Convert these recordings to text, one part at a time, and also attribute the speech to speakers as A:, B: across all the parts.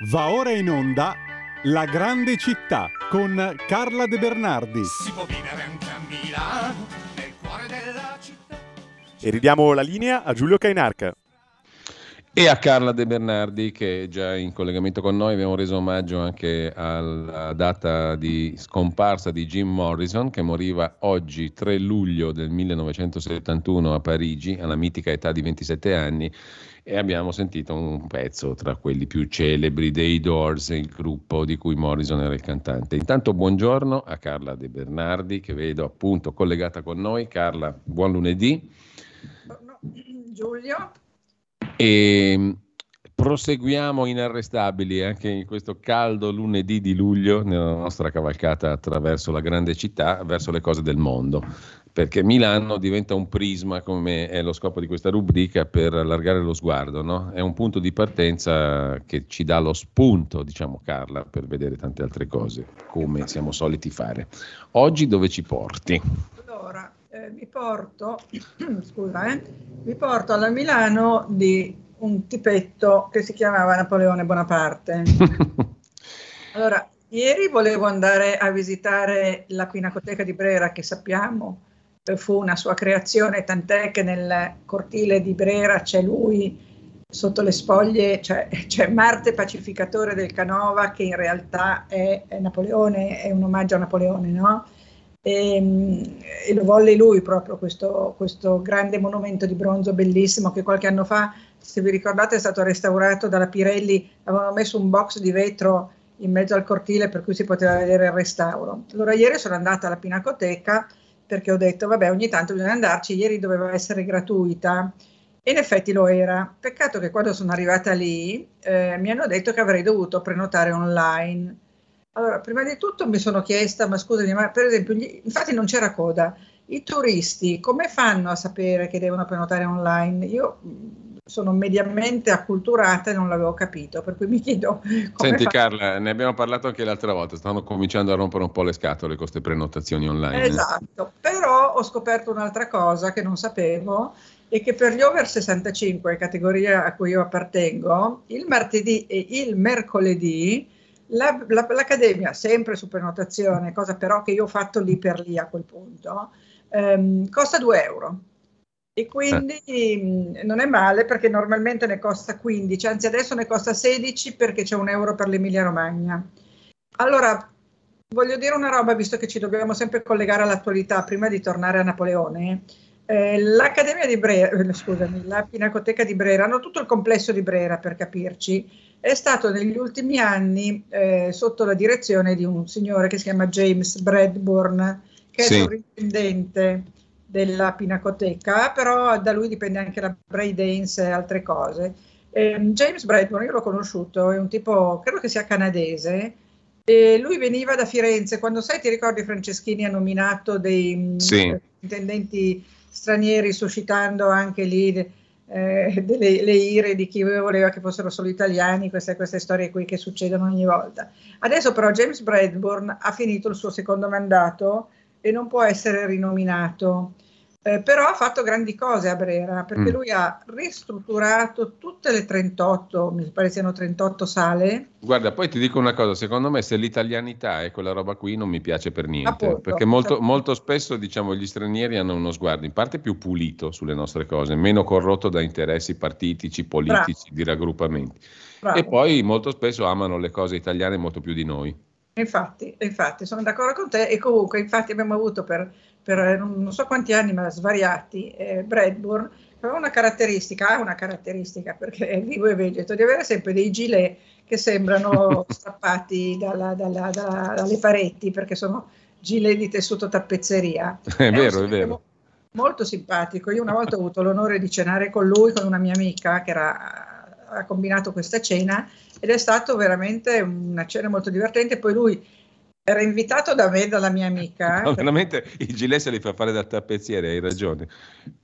A: Va ora in onda La grande città con Carla De Bernardi.
B: Si può vivere anche a Milano, nel cuore della città.
C: E ridiamo la linea a Giulio Cainarca.
D: E a Carla De Bernardi che è già in collegamento con noi, abbiamo reso omaggio anche alla data di scomparsa di Jim Morrison che moriva oggi 3 luglio del 1971 a Parigi alla mitica età di 27 anni e abbiamo sentito un pezzo tra quelli più celebri dei Doors, il gruppo di cui Morrison era il cantante. Intanto buongiorno a Carla De Bernardi che vedo appunto collegata con noi. Carla, buon lunedì.
E: Giulio.
D: E proseguiamo inarrestabili anche in questo caldo lunedì di luglio nella nostra cavalcata attraverso la grande città, verso le cose del mondo perché Milano diventa un prisma, come è lo scopo di questa rubrica, per allargare lo sguardo. No? È un punto di partenza che ci dà lo spunto, diciamo Carla, per vedere tante altre cose, come siamo soliti fare. Oggi dove ci porti?
E: Eh, vi porto, scusa, eh, vi porto alla Milano di un tipetto che si chiamava Napoleone Bonaparte. allora, ieri volevo andare a visitare la Pinacoteca di Brera, che sappiamo fu una sua creazione, tant'è che nel cortile di Brera c'è lui sotto le spoglie, cioè, c'è Marte pacificatore del Canova che in realtà è, è Napoleone, è un omaggio a Napoleone, no? E, e lo volle lui proprio questo, questo, grande monumento di bronzo bellissimo che qualche anno fa, se vi ricordate, è stato restaurato dalla Pirelli, avevano messo un box di vetro in mezzo al cortile per cui si poteva vedere il restauro. Allora ieri sono andata alla Pinacoteca perché ho detto, vabbè, ogni tanto bisogna andarci, ieri doveva essere gratuita. E in effetti lo era. Peccato che quando sono arrivata lì eh, mi hanno detto che avrei dovuto prenotare online. Allora, prima di tutto mi sono chiesta, ma scusami, ma per esempio, gli, infatti non c'era coda. I turisti come fanno a sapere che devono prenotare online? Io sono mediamente acculturata e non l'avevo capito, per cui mi chiedo
D: Senti
E: fa-
D: Carla, ne abbiamo parlato anche l'altra volta, stanno cominciando a rompere un po' le scatole con queste prenotazioni online.
E: Esatto, però ho scoperto un'altra cosa che non sapevo e che per gli over 65, categoria a cui io appartengo, il martedì e il mercoledì la, la, l'Accademia, sempre su prenotazione, cosa però che io ho fatto lì per lì a quel punto, ehm, costa 2 euro. E quindi eh. non è male perché normalmente ne costa 15, anzi adesso ne costa 16 perché c'è un euro per l'Emilia Romagna. Allora, voglio dire una roba, visto che ci dobbiamo sempre collegare all'attualità, prima di tornare a Napoleone. Eh, L'Accademia di Brera, scusami, la Pinacoteca di Brera, hanno tutto il complesso di Brera per capirci, è stato negli ultimi anni eh, sotto la direzione di un signore che si chiama James Bradburn, che sì. è sovrintendente della Pinacoteca, però da lui dipende anche la Braidance e altre cose. Eh, James Bradburn, io l'ho conosciuto, è un tipo, credo che sia canadese, e lui veniva da Firenze, quando sai, ti ricordi Franceschini ha nominato dei
D: sì.
E: intendenti stranieri, suscitando anche lì eh, delle, le ire di chi voleva che fossero solo italiani, queste, queste storie qui che succedono ogni volta. Adesso però James Bradburn ha finito il suo secondo mandato e non può essere rinominato. Eh, però ha fatto grandi cose a Brera perché mm. lui ha ristrutturato tutte le 38, mi pare siano 38 sale.
D: Guarda, poi ti dico una cosa, secondo me se l'italianità è quella roba qui non mi piace per niente, Appunto, perché molto, certo. molto, spesso diciamo gli stranieri hanno uno sguardo in parte più pulito sulle nostre cose, meno corrotto da interessi partitici, politici, Bravo. di raggruppamenti. Bravo. E poi molto spesso amano le cose italiane molto più di noi.
E: Infatti, infatti, sono d'accordo con te e comunque infatti abbiamo avuto per, per non so quanti anni, ma svariati, eh, Bradburn aveva una caratteristica, ha una caratteristica perché è vivo e vegeto, di avere sempre dei gilet che sembrano strappati dalla, dalla, dalla, dalle pareti perché sono gilet di tessuto tappezzeria.
D: È, è vero, è vero.
E: Molto simpatico. Io una volta ho avuto l'onore di cenare con lui, con una mia amica che era, ha combinato questa cena ed è stato veramente una cena molto divertente. Poi lui era invitato da me, dalla mia amica.
D: No, veramente i gilet se li fa fare dal tappezziere, hai ragione.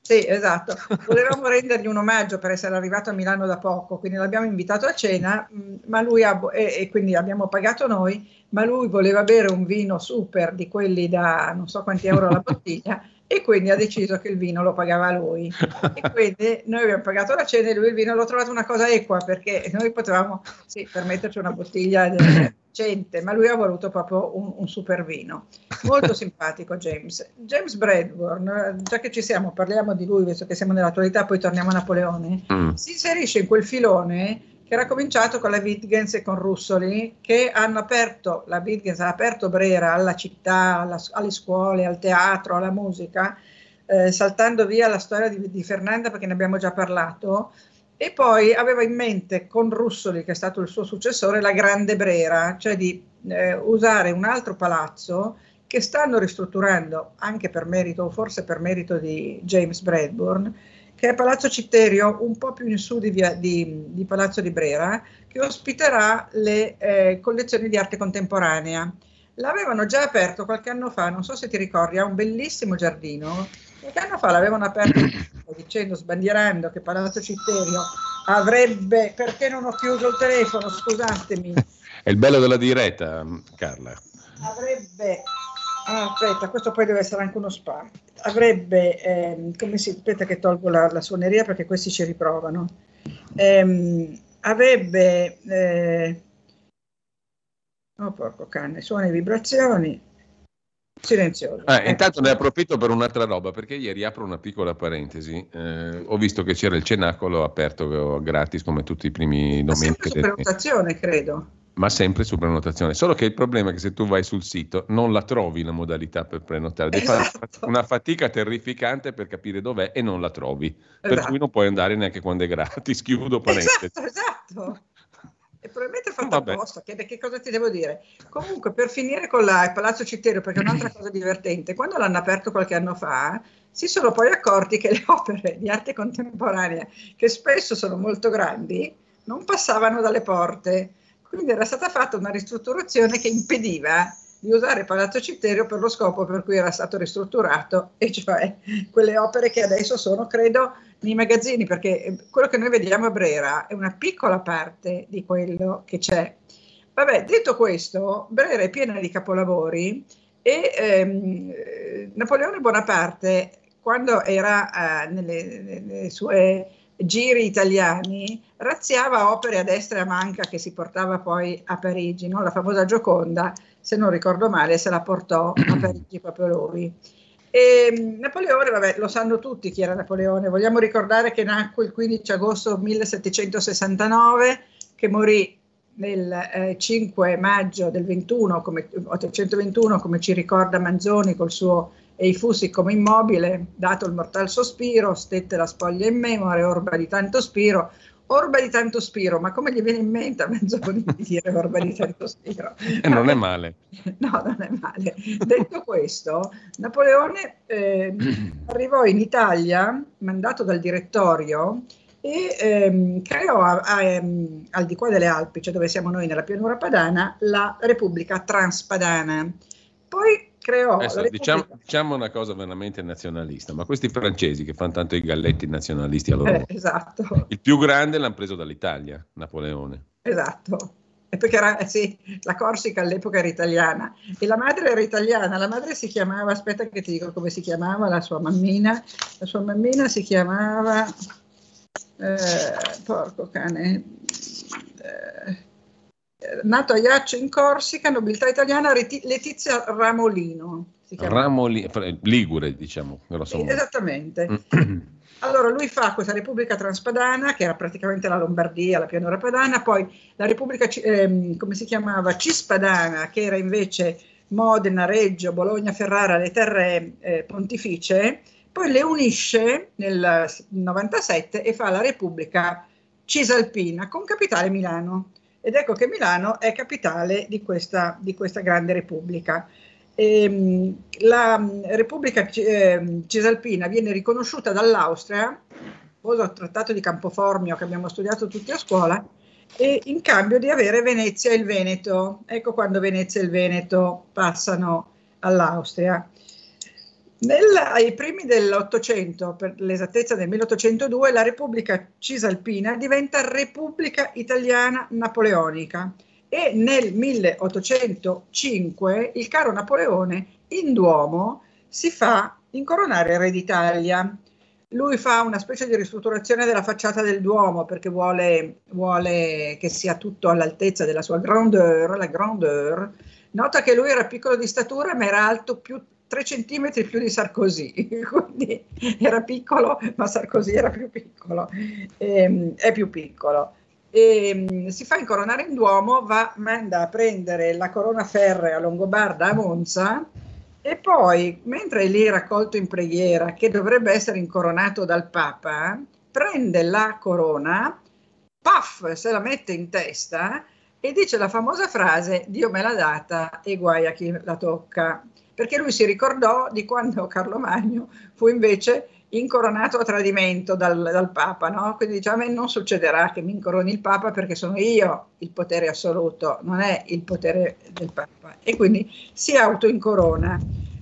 E: Sì, esatto. Volevamo rendergli un omaggio per essere arrivato a Milano da poco, quindi l'abbiamo invitato a cena, mm, ma lui ha, e, e, quindi abbiamo pagato noi, ma lui voleva bere un vino super di quelli da non so quanti euro la bottiglia e quindi ha deciso che il vino lo pagava lui. E quindi noi abbiamo pagato la cena e lui il vino l'ho trovato una cosa equa perché noi potevamo sì, permetterci una bottiglia decente, ma lui ha voluto proprio un, un super vino. Molto simpatico James. James Bradburn, già che ci siamo, parliamo di lui, visto che siamo nell'attualità, poi torniamo a Napoleone, mm. si inserisce in quel filone che era cominciato con la Wittgens e con Russoli, che hanno aperto, la Wittgens ha aperto Brera alla città, alla, alle scuole, al teatro, alla musica, eh, saltando via la storia di, di, Fernanda perché ne abbiamo già parlato, e poi aveva in mente con Russoli, che è stato il suo successore, la Grande Brera, cioè di eh, usare un altro palazzo che stanno ristrutturando anche per merito, o forse per merito di James Bradburn, che è Palazzo Citterio, un po' più in su di, via, di, di Palazzo di Brera, che ospiterà le eh, collezioni di arte contemporanea. L'avevano già aperto qualche anno fa, non so se ti ricordi, ha un bellissimo giardino. Qualche anno fa l'avevano aperto dicendo, sbandierando che Palazzo Citterio avrebbe, perché non ho chiuso il telefono, scusatemi.
D: È il bello della diretta, Carla.
E: Avrebbe Ah, aspetta, questo poi deve essere anche uno spa. Avrebbe, ehm, come si, aspetta che tolgo la, la, suoneria perché questi ci riprovano. Ehm, avrebbe, eh, oh porco cane, suoni e vibrazioni, silenzioso.
D: Ah, ecco. Intanto ne approfitto per un'altra roba, perché ieri apro una piccola parentesi. Eh, ho visto che c'era il cenacolo aperto gratis come tutti i primi
E: domenica. Ma prenotazione, credo
D: ma sempre su prenotazione. Solo che il problema è che se tu vai sul sito non la trovi la modalità per prenotare, devi esatto. fare una fatica terrificante per capire dov'è e non la trovi. Esatto. Per cui non puoi andare neanche quando è gratis. Chiudo parentesi.
E: Esatto, esatto. E probabilmente è fatto Vabbè. apposta, che, che cosa ti devo dire? Comunque, per finire con la, il Palazzo Citterio, perché è un'altra cosa divertente, quando l'hanno aperto qualche anno fa, si sono poi accorti che le opere di arte contemporanea, che spesso sono molto grandi, non passavano dalle porte quindi era stata fatta una ristrutturazione che impediva di usare Palazzo Citterio per lo scopo per cui era stato ristrutturato, e cioè quelle opere che adesso sono, credo, nei magazzini, perché quello che noi vediamo a Brera è una piccola parte di quello che c'è. Vabbè, detto questo, Brera è piena di capolavori e ehm, Napoleone Bonaparte, quando era eh, nelle, nelle sue giri italiani, razziava opere a destra e a manca che si portava poi a Parigi, no? la famosa Gioconda, se non ricordo male, se la portò a Parigi proprio lui. E Napoleone, vabbè, lo sanno tutti chi era Napoleone, vogliamo ricordare che nacque il 15 agosto 1769, che morì nel eh, 5 maggio del 21, come, 821, come ci ricorda Manzoni col suo e i fusi come immobile, dato il mortal sospiro, stette la spoglia in memoria, orba di tanto spiro, orba di tanto spiro, ma come gli viene in mente a mezz'ora di dire orba di tanto spiro?
D: E eh, non è male.
E: No, non è male. Detto questo, Napoleone eh, arrivò in Italia, mandato dal direttorio, e ehm, creò a, a, ehm, al di qua delle Alpi, cioè dove siamo noi nella pianura padana, la Repubblica Transpadana. Poi creò.
D: Adesso, diciamo, diciamo, una cosa veramente nazionalista, ma questi francesi che fanno tanto i galletti nazionalisti allora.
E: Eh, esatto.
D: Il più grande l'hanno preso dall'Italia, Napoleone.
E: Esatto. E perché era, eh sì, la Corsica all'epoca era italiana e la madre era italiana, la madre si chiamava, aspetta che ti dico come si chiamava la sua mammina, la sua mammina si chiamava, eh, porco cane, eh, nato a Iaccio in Corsica, nobiltà italiana, Letizia Ramolino.
D: Ramolino, Ligure, diciamo.
E: Esattamente. Allora lui fa questa Repubblica Transpadana, che era praticamente la Lombardia, la pianura padana, poi la Repubblica, eh, come si chiamava, Cispadana, che era invece Modena, Reggio, Bologna, Ferrara, le terre eh, pontificie, poi le unisce nel 97 e fa la Repubblica Cisalpina con capitale Milano. Ed ecco che Milano è capitale di questa, di questa grande repubblica. E, ehm, la mm, Repubblica eh, Cisalpina viene riconosciuta dall'Austria, cosa trattato di Campoformio che abbiamo studiato tutti a scuola, e in cambio di avere Venezia e il Veneto. Ecco quando Venezia e il Veneto passano all'Austria. Nel, ai primi dell'Ottocento, per l'esattezza del 1802, la Repubblica Cisalpina diventa Repubblica Italiana Napoleonica e nel 1805 il caro Napoleone in Duomo si fa incoronare re d'Italia. Lui fa una specie di ristrutturazione della facciata del Duomo perché vuole, vuole che sia tutto all'altezza della sua grandeur, la grandeur. Nota che lui era piccolo di statura ma era alto più 3 centimetri più di Sarkozy, quindi era piccolo, ma Sarkozy era più piccolo, ehm, è più piccolo. E, ehm, si fa incoronare in Duomo, va, manda a prendere la corona ferrea Longobarda a Monza e poi, mentre è lì raccolto in preghiera, che dovrebbe essere incoronato dal Papa, prende la corona, paff, se la mette in testa e dice la famosa frase Dio me l'ha data e guai a chi la tocca perché lui si ricordò di quando Carlo Magno fu invece incoronato a tradimento dal, dal Papa, no? quindi dice a me non succederà che mi incoroni il Papa perché sono io il potere assoluto, non è il potere del Papa e quindi si autoincorona.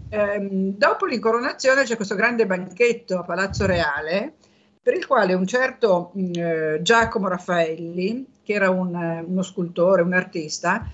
E: Ehm, dopo l'incoronazione c'è questo grande banchetto a Palazzo Reale per il quale un certo eh, Giacomo Raffaelli, che era un, uno scultore, un artista,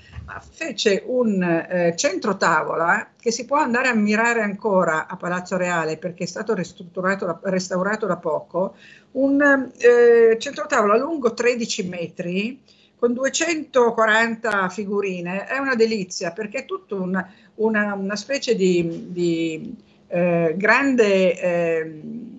E: fece un eh, centro tavola che si può andare a ammirare ancora a Palazzo Reale perché è stato restaurato da poco, un eh, centro tavola lungo 13 metri con 240 figurine, è una delizia perché è tutta un, una, una, specie di, di eh, grande ehm,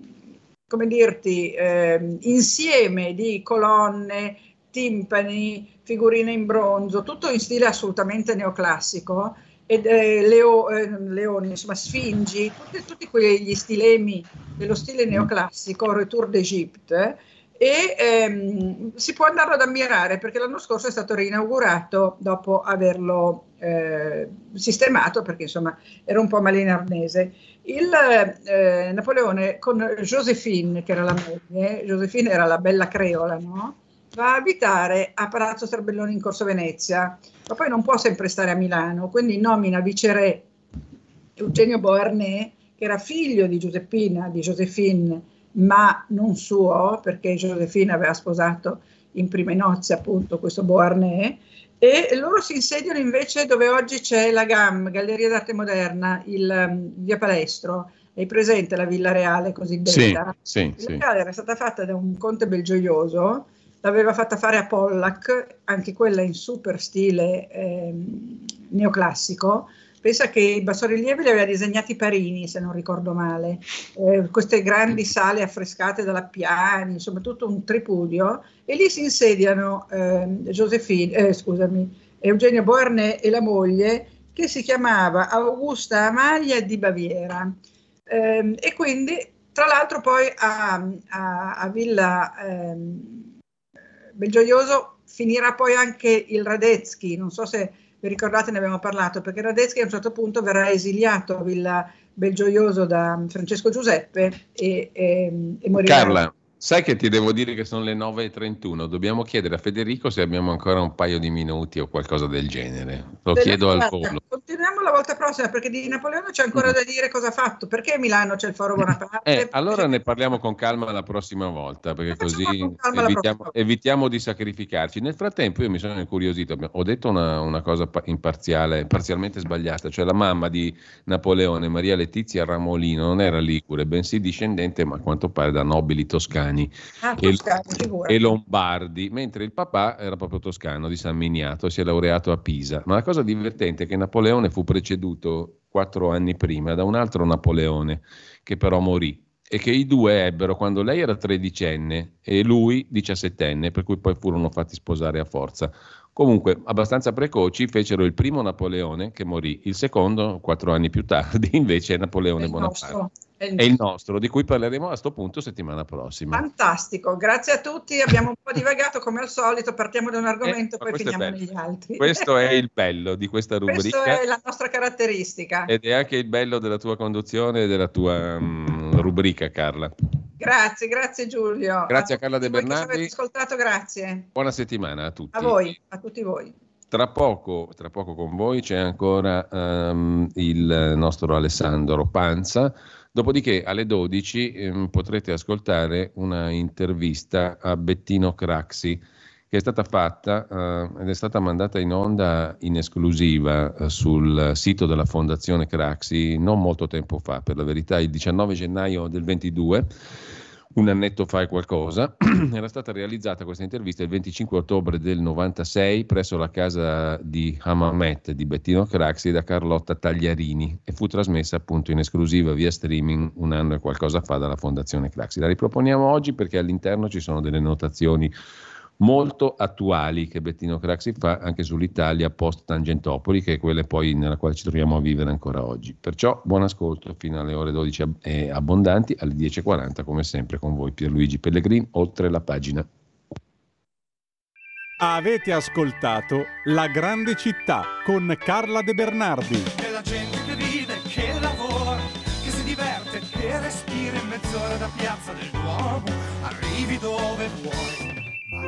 E: come dirti, eh, insieme di colonne, timpani, figurine in bronzo, tutto in stile assolutamente neoclassico, ed, eh, leo, eh, leoni, insomma, sfingi, tutti, tutti, quegli stilemi dello stile neoclassico, Retour d'Egypte, e ehm, si può andare ad ammirare perché l'anno scorso è stato reinaugurato dopo averlo eh, sistemato perché insomma era un po' malinarnese. Il eh, Napoleone con Josephine, che era la moglie, Josephine era la bella creola, no? Va a abitare a Palazzo Serbelloni in Corso Venezia, ma poi non può sempre stare a Milano, quindi nomina viceré Eugenio Beauharnais, che era figlio di Giuseppina, di Josephine, ma non suo, perché Josephine aveva sposato in prime nozze appunto questo Beauharnais, e loro si insediano invece dove oggi c'è la GAM, Galleria d'Arte Moderna, il um, via Palestro. Hai presente la Villa Reale cosiddetta?
D: Sì,
E: sì, la Reale era stata fatta da un conte belgioioso, l'aveva fatta fare a Pollack, anche quella in super stile eh, neoclassico, Pensa che i bassorilievi li aveva disegnati Parini, se non ricordo male, eh, queste grandi sale affrescate dalla Piani, insomma tutto un tripudio, e lì si insediano eh, Josephine, eh, scusami, Eugenio Boarne e la moglie, che si chiamava Augusta Amalia di Baviera. Ehm, e quindi, tra l'altro, poi a, a, a Villa ehm, Belgioioso finirà poi anche il Radetzky, non so se vi ricordate ne abbiamo parlato, perché Radetzky a un certo punto verrà esiliato a Villa Belgioioso da Francesco Giuseppe e, e, e morirà.
D: Carla, sai che ti devo dire che sono le 9.31, dobbiamo chiedere a Federico se abbiamo ancora un paio di minuti o qualcosa del genere. Lo Della chiedo al volo.
E: Continuiamo la volta prossima perché di Napoleone c'è ancora mm. da dire cosa ha fatto. Perché a Milano c'è il Foro Bonaparte?
D: Eh, allora ne parliamo con calma la prossima volta, perché così evitiamo, evitiamo, di sacrificarci. Nel frattempo io mi sono incuriosito, ho detto una, una cosa imparziale, parzialmente sbagliata, cioè la mamma di Napoleone, Maria Letizia Ramolino, non era ligure, bensì discendente, ma a quanto pare da nobili toscani,
E: ah, toscani
D: e, e, lombardi, mentre il papà era proprio toscano, di San Miniato, si è laureato a Pisa. Ma la cosa divertente è che Napoleone Napoleone fu preceduto quattro anni prima da un altro Napoleone che però morì e che i due ebbero quando lei era tredicenne e lui diciassettenne, per cui poi furono fatti sposare a forza. Comunque, abbastanza precoci, fecero il primo Napoleone che morì, il secondo, quattro anni più tardi, invece Napoleone Bonaparte. È il, è il nostro, di cui parleremo a questo punto settimana prossima.
E: Fantastico, grazie a tutti. Abbiamo un po' divagato come al solito, partiamo da un argomento e eh, poi finiamo negli altri.
D: Questo è il bello di questa rubrica.
E: Questa è la nostra caratteristica.
D: Ed è anche il bello della tua conduzione e della tua um, rubrica, Carla.
E: Grazie, grazie Giulio.
D: Grazie a, Carla De Bernardi.
E: ascoltato, grazie.
D: Buona settimana a tutti.
E: A voi, a tutti voi.
D: Tra poco, tra poco con voi c'è ancora um, il nostro Alessandro Panza Dopodiché alle 12 ehm, potrete ascoltare una intervista a Bettino Craxi, che è stata fatta eh, ed è stata mandata in onda in esclusiva eh, sul sito della Fondazione Craxi non molto tempo fa, per la verità il 19 gennaio del 22 un annetto fa e qualcosa, era stata realizzata questa intervista il 25 ottobre del 96 presso la casa di Hamamet di Bettino Craxi da Carlotta Tagliarini e fu trasmessa appunto in esclusiva via streaming un anno e qualcosa fa dalla Fondazione Craxi. La riproponiamo oggi perché all'interno ci sono delle notazioni molto attuali che Bettino Craxi fa anche sull'Italia post Tangentopoli, che è quella poi nella quale ci troviamo a vivere ancora oggi. Perciò buon ascolto fino alle ore 12 e abbondanti, alle 10.40 come sempre con voi Pierluigi Pellegrin, oltre la pagina.
A: Avete ascoltato La Grande Città con Carla De Bernardi.
B: E la gente che vive, che lavora, che si diverte, che respira in mezz'ora da piazza del Duomo, arrivi dove vuoi.